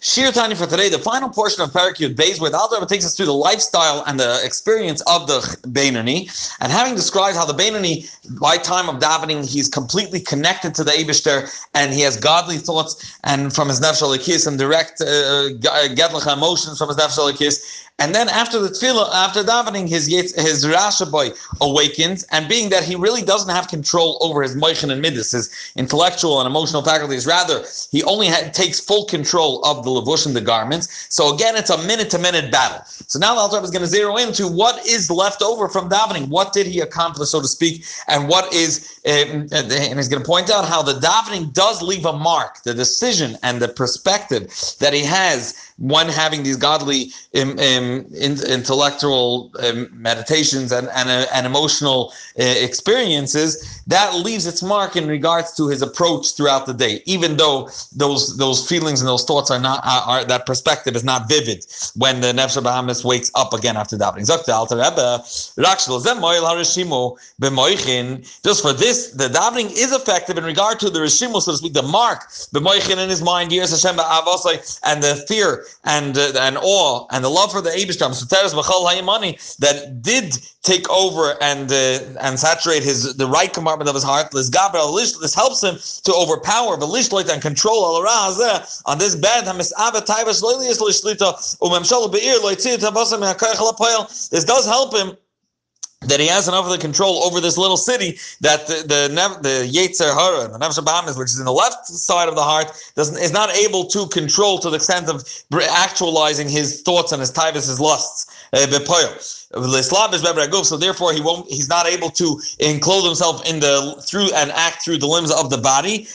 Shiur Tanya for today, the final portion of Parakut where the Alter takes us through the lifestyle and the experience of the Beinani, and having described how the Beinani, by time of davening, he's completely connected to the Abishter, and he has godly thoughts, and from his Nefesh Elokis and direct uh, uh emotions from his Nefesh Elokis, and then after the tefillah, after davening, his his Rasha boy awakens, and being that he really doesn't have control over his moichin and midas, his intellectual and emotional faculties, rather he only takes full control of the levush and the garments. So again, it's a minute to minute battle. So now the Alter is going to zero into what is left over from davening. What did he accomplish, so to speak, and what is, um, and he's going to point out how the davening does leave a mark, the decision and the perspective that he has when having these godly um, um, in, intellectual um, meditations and, and, uh, and emotional uh, experiences, that leaves its mark in regards to his approach throughout the day. Even though those those feelings and those thoughts are not are, are that perspective is not vivid when the Nefesh Bahamis wakes up again after the davening. Just for this, the davening is effective in regard to the Rishimu, so to speak, the mark, the moichin in his mind, and the fear and uh, and awe and the love for the Eibishtam, that did take over and uh, and saturate his the right compartment of his heart. This this helps him to overpower the and control on this bed. This does help him that he has enough of the control over this little city that the the, the Yetzer Hara, the Nefesh Bahamis, which is in the left side of the heart, doesn't is not able to control to the extent of actualizing his thoughts and his tivus, his lusts. Uh, so therefore, he won't. He's not able to enclose himself in the through and act through the limbs of the body.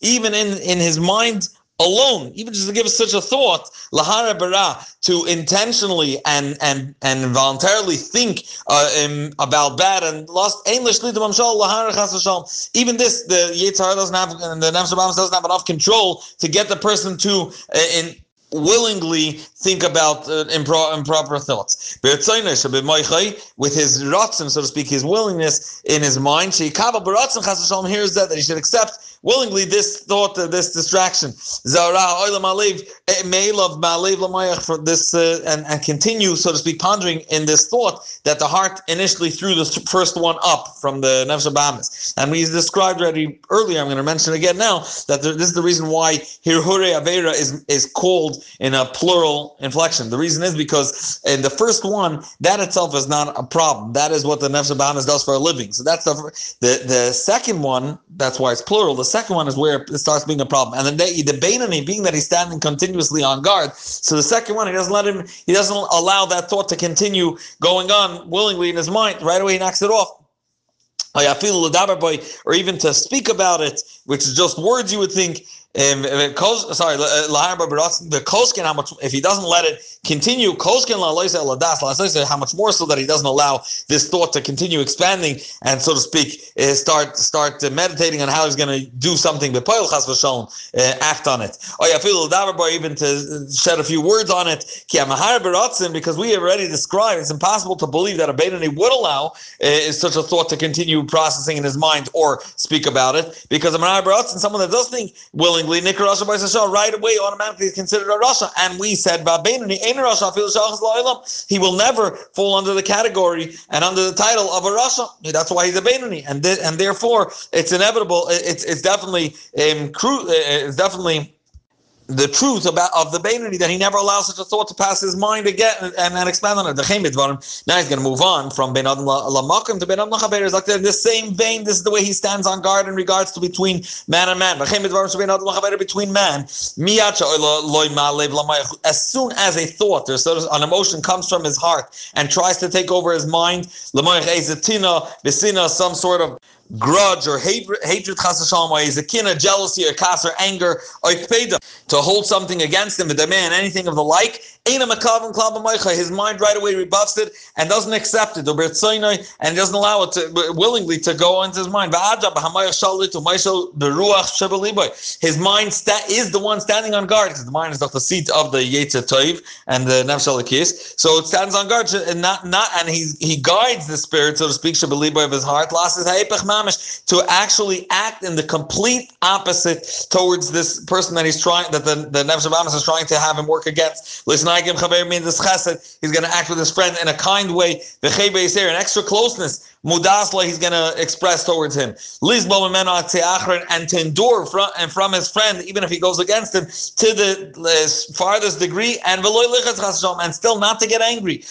Even in in his mind alone, even just to give us such a thought, lahara bara, to intentionally and and and voluntarily think uh, um, about bad and lost English Even this, the Yetzer doesn't have, the Nefesh doesn't have enough control to get the person to uh, in willingly think about uh, impro- improper thoughts. With his ratzim, so to speak, his willingness in his mind, hears that, that he should accept willingly this thought, uh, this distraction. Lamaya for this uh, and, and continue, so to speak, pondering in this thought that the heart initially threw the first one up from the Nefesh Bahamis. And we described already earlier, I'm going to mention again now, that there, this is the reason why Hirhure Avera is, is called in a plural inflection. The reason is because in the first one, that itself is not a problem. That is what the Nefesh Bahamis does for a living. So that's the, the, the second one, that's why it's plural. The second one is where it starts being a problem. And then the, the Bainani, being that he's standing continuously on guard, so the second one, he doesn't let him, he doesn't allow that thought to continue going on willingly in his mind. Right away, he knocks it off. Or even to speak about it, which is just words you would think sorry, the kolskin, how much if he doesn't let it continue, kolskin la how much more so that he doesn't allow this thought to continue expanding and so to speak uh, start start uh, meditating on how he's going to do something b'poil chas uh, act on it. Oh yeah, feel even to shed a few words on it. Because we already described, it's impossible to believe that a Beinani would allow uh, such a thought to continue processing in his mind or speak about it. Because a Mahar someone that does think willing willingly, Nikar Rasha right away automatically is considered a Rasha. And we said, he will never fall under the category and under the title of a Rasha. That's why he's a Benoni. And, th- and therefore, it's inevitable. It's, it's definitely, um, cru- it's definitely the truth about of the Beinani that he never allows such a thought to pass his mind again and, and, and expand on it. The Now he's going to move on from Ben Adam Lamakim to Ben Adam Lachaber. Like in the same vein, this is the way he stands on guard in regards to between man and man. Between man, as soon as a thought, there's an emotion comes from his heart and tries to take over his mind, some sort of grudge or hatred, hatred is a kin of jealousy or kas or anger or to hold something against him, the demand anything of the like, his mind right away rebuffs it and doesn't accept it, and doesn't allow it to willingly to go into his mind. His mind sta- is the one standing on guard because the mind is not the seat of the Yetzer Toiv and the Nefesh So it stands on guard and not not and he he guides the spirit, so to speak, of his heart. Mamish to actually act in the complete opposite towards this person that he's trying that the the nefesh of is trying to have him work against. He's going to act with his friend in a kind way. The Khaybay is here, an extra closeness mudasla he's going to express towards him. And to endure from, and from his friend, even if he goes against him, to the farthest degree, and and still not to get angry.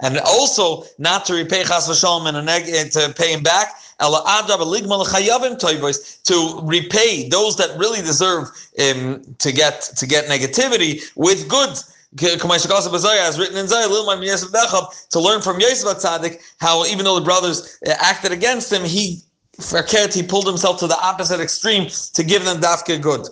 And also not to repay chas v'shalom and eh, to pay him back. To repay those that really deserve um, to get to get negativity with good as written in Zohar, to learn from Yosef Tzaddik how even though the brothers uh, acted against him, he he pulled himself to the opposite extreme to give them dafka good.